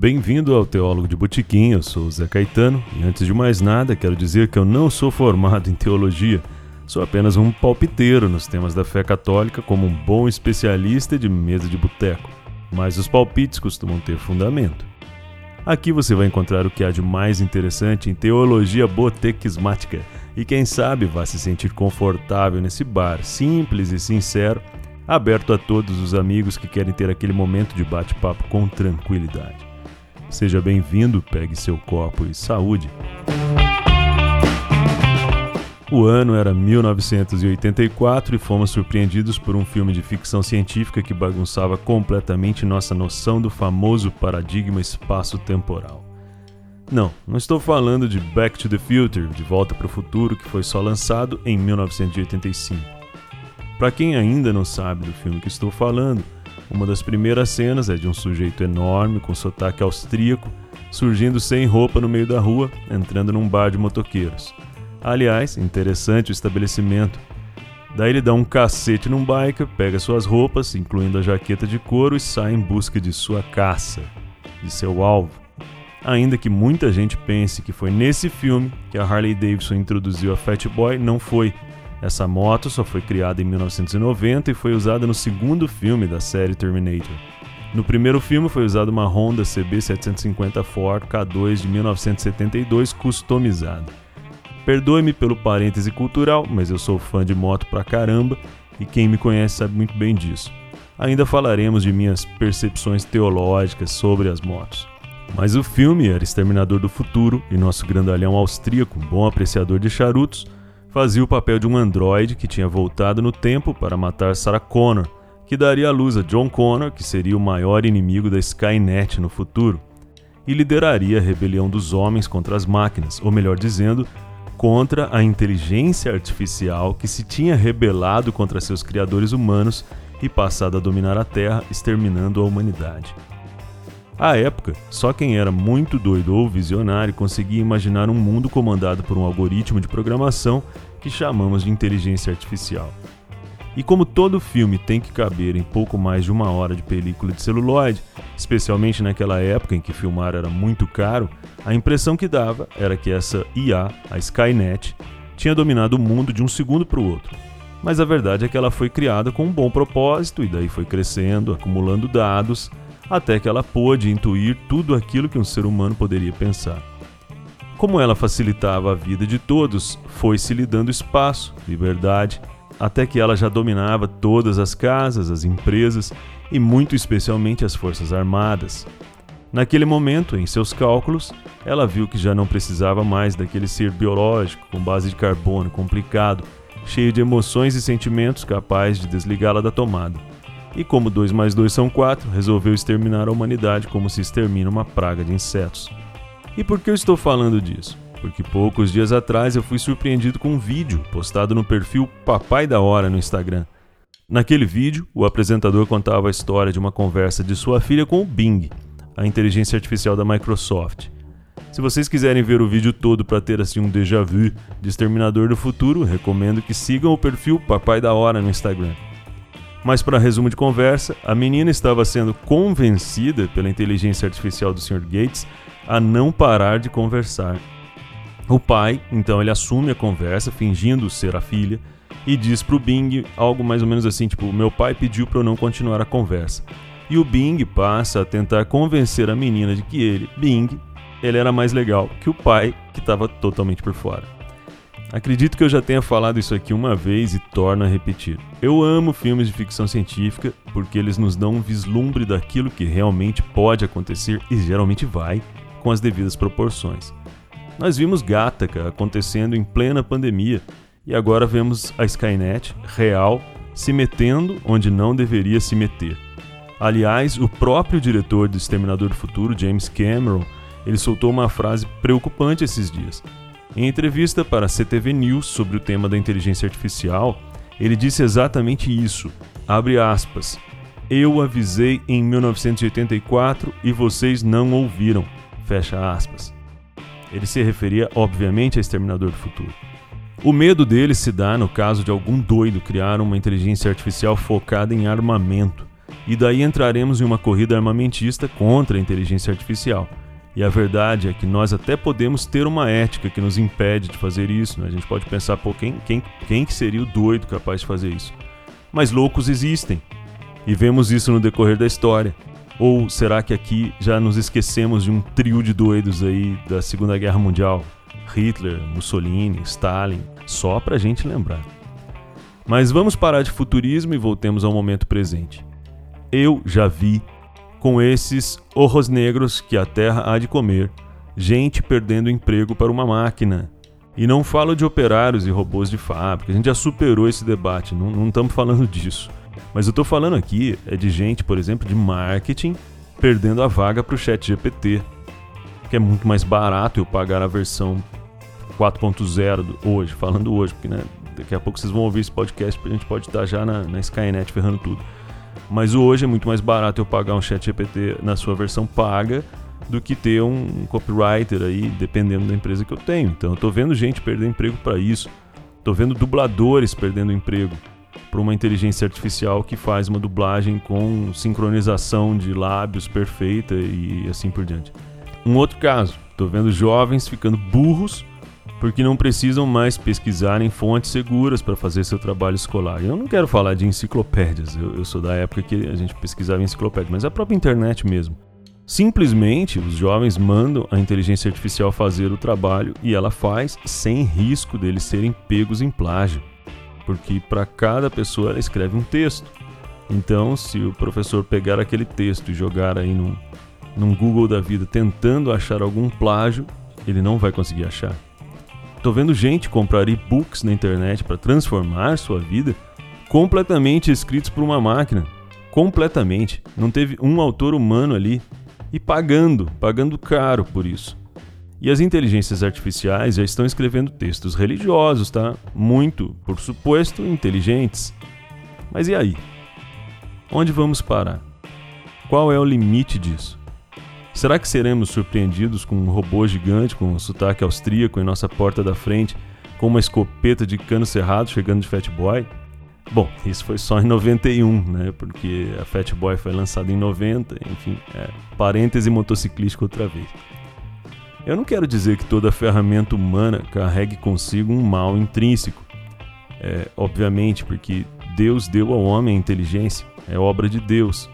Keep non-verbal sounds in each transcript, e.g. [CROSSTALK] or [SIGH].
Bem-vindo ao Teólogo de Botiquim, eu sou o Zé Caetano e antes de mais nada quero dizer que eu não sou formado em teologia, sou apenas um palpiteiro nos temas da fé católica como um bom especialista de mesa de boteco, mas os palpites costumam ter fundamento. Aqui você vai encontrar o que há de mais interessante em teologia botequismática e quem sabe vá se sentir confortável nesse bar simples e sincero, aberto a todos os amigos que querem ter aquele momento de bate-papo com tranquilidade. Seja bem-vindo, pegue seu copo e saúde. O ano era 1984 e fomos surpreendidos por um filme de ficção científica que bagunçava completamente nossa noção do famoso paradigma espaço-temporal. Não, não estou falando de Back to the Future, De Volta para o Futuro, que foi só lançado em 1985. Para quem ainda não sabe do filme que estou falando, uma das primeiras cenas é de um sujeito enorme com sotaque austríaco surgindo sem roupa no meio da rua, entrando num bar de motoqueiros. Aliás, interessante o estabelecimento. Daí ele dá um cacete num biker, pega suas roupas, incluindo a jaqueta de couro, e sai em busca de sua caça, de seu alvo. Ainda que muita gente pense que foi nesse filme que a Harley Davidson introduziu a Fat Boy, não foi. Essa moto só foi criada em 1990 e foi usada no segundo filme da série Terminator. No primeiro filme foi usada uma Honda CB750 Ford K2 de 1972 customizada. Perdoe-me pelo parêntese cultural, mas eu sou fã de moto pra caramba e quem me conhece sabe muito bem disso. Ainda falaremos de minhas percepções teológicas sobre as motos. Mas o filme era Exterminador do Futuro e nosso grandalhão austríaco, bom apreciador de charutos, fazia o papel de um androide que tinha voltado no tempo para matar Sarah Connor, que daria à luz a John Connor, que seria o maior inimigo da Skynet no futuro, e lideraria a rebelião dos homens contra as máquinas, ou melhor dizendo, contra a inteligência artificial que se tinha rebelado contra seus criadores humanos e passado a dominar a Terra, exterminando a humanidade. À época, só quem era muito doido ou visionário conseguia imaginar um mundo comandado por um algoritmo de programação que chamamos de inteligência artificial. E como todo filme tem que caber em pouco mais de uma hora de película de celuloide, especialmente naquela época em que filmar era muito caro, a impressão que dava era que essa IA, a Skynet, tinha dominado o mundo de um segundo para o outro. Mas a verdade é que ela foi criada com um bom propósito e daí foi crescendo, acumulando dados até que ela pôde intuir tudo aquilo que um ser humano poderia pensar. Como ela facilitava a vida de todos, foi-se lhe dando espaço, liberdade, até que ela já dominava todas as casas, as empresas e, muito especialmente, as forças armadas. Naquele momento, em seus cálculos, ela viu que já não precisava mais daquele ser biológico com base de carbono complicado, cheio de emoções e sentimentos capaz de desligá-la da tomada e, como 2 mais 2 são 4, resolveu exterminar a humanidade como se extermina uma praga de insetos. E por que eu estou falando disso? Porque poucos dias atrás eu fui surpreendido com um vídeo postado no perfil Papai da Hora no Instagram. Naquele vídeo, o apresentador contava a história de uma conversa de sua filha com o Bing, a inteligência artificial da Microsoft. Se vocês quiserem ver o vídeo todo para ter assim um déjà vu de Exterminador do Futuro, recomendo que sigam o perfil Papai da Hora no Instagram. Mas, para resumo de conversa, a menina estava sendo convencida pela inteligência artificial do Sr. Gates a não parar de conversar. O pai, então, ele assume a conversa, fingindo ser a filha, e diz para o Bing algo mais ou menos assim, tipo, meu pai pediu para eu não continuar a conversa. E o Bing passa a tentar convencer a menina de que ele, Bing, ele era mais legal que o pai, que estava totalmente por fora. Acredito que eu já tenha falado isso aqui uma vez e torno a repetir. Eu amo filmes de ficção científica porque eles nos dão um vislumbre daquilo que realmente pode acontecer e geralmente vai, com as devidas proporções. Nós vimos Gattaca acontecendo em plena pandemia e agora vemos a Skynet real se metendo onde não deveria se meter. Aliás, o próprio diretor do Exterminador do Futuro, James Cameron, ele soltou uma frase preocupante esses dias. Em entrevista para a CTV News sobre o tema da inteligência artificial, ele disse exatamente isso. Abre aspas. Eu avisei em 1984 e vocês não ouviram. Fecha aspas. Ele se referia, obviamente, a Exterminador do Futuro. O medo dele se dá no caso de algum doido criar uma inteligência artificial focada em armamento E daí entraremos em uma corrida armamentista contra a inteligência artificial. E a verdade é que nós até podemos ter uma ética que nos impede de fazer isso. Né? A gente pode pensar, pô, quem, quem, quem que seria o doido capaz de fazer isso? Mas loucos existem. E vemos isso no decorrer da história. Ou será que aqui já nos esquecemos de um trio de doidos aí da Segunda Guerra Mundial? Hitler, Mussolini, Stalin, só pra gente lembrar. Mas vamos parar de futurismo e voltemos ao momento presente. Eu já vi com esses horros negros que a terra há de comer, gente perdendo emprego para uma máquina. E não falo de operários e robôs de fábrica, a gente já superou esse debate, não estamos falando [LAUGHS] disso. Mas eu estou falando aqui é de gente, por exemplo, de marketing perdendo a vaga para o chat GPT, que é muito mais barato eu pagar a versão 4.0 hoje, falando hoje, porque né, daqui a pouco vocês vão ouvir esse podcast, a gente pode estar já na, na Skynet ferrando tudo. Mas hoje é muito mais barato eu pagar um chat GPT na sua versão paga do que ter um copywriter aí, dependendo da empresa que eu tenho. Então eu tô vendo gente perder emprego para isso. Tô vendo dubladores perdendo emprego para uma inteligência artificial que faz uma dublagem com sincronização de lábios perfeita e assim por diante. Um outro caso, tô vendo jovens ficando burros porque não precisam mais pesquisar em fontes seguras para fazer seu trabalho escolar. Eu não quero falar de enciclopédias, eu, eu, sou da época que a gente pesquisava em enciclopédia, mas a própria internet mesmo. Simplesmente os jovens mandam a inteligência artificial fazer o trabalho e ela faz sem risco deles serem pegos em plágio, porque para cada pessoa ela escreve um texto. Então, se o professor pegar aquele texto e jogar aí num, num Google da vida tentando achar algum plágio, ele não vai conseguir achar. Tô vendo gente comprar e-books na internet para transformar sua vida completamente escritos por uma máquina. Completamente. Não teve um autor humano ali. E pagando, pagando caro por isso. E as inteligências artificiais já estão escrevendo textos religiosos, tá? Muito, por suposto, inteligentes. Mas e aí? Onde vamos parar? Qual é o limite disso? Será que seremos surpreendidos com um robô gigante com um sotaque austríaco em nossa porta da frente, com uma escopeta de cano cerrado chegando de Fat Boy? Bom, isso foi só em 91, né? Porque a Fat Boy foi lançada em 90, enfim, é, parêntese motociclístico outra vez. Eu não quero dizer que toda ferramenta humana carregue consigo um mal intrínseco. É, obviamente, porque Deus deu ao homem a inteligência, é obra de Deus.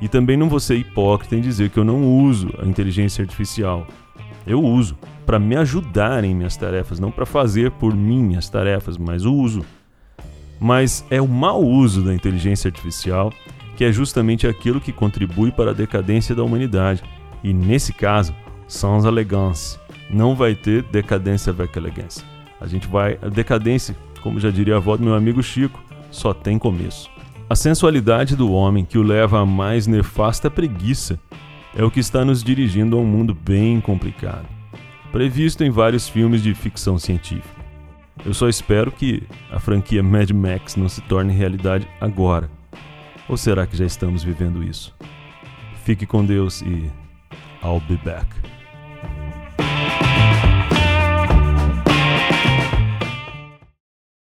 E também não vou ser hipócrita em dizer que eu não uso a inteligência artificial. Eu uso para me ajudar em minhas tarefas, não para fazer por mim as tarefas, mas uso. Mas é o mau uso da inteligência artificial que é justamente aquilo que contribui para a decadência da humanidade. E nesse caso, sans elegance. Não vai ter decadência avec elegância. A gente vai. A decadência, como já diria a avó do meu amigo Chico, só tem começo. A sensualidade do homem que o leva à mais nefasta preguiça é o que está nos dirigindo a um mundo bem complicado, previsto em vários filmes de ficção científica. Eu só espero que a franquia Mad Max não se torne realidade agora. Ou será que já estamos vivendo isso? Fique com Deus e I'll be back.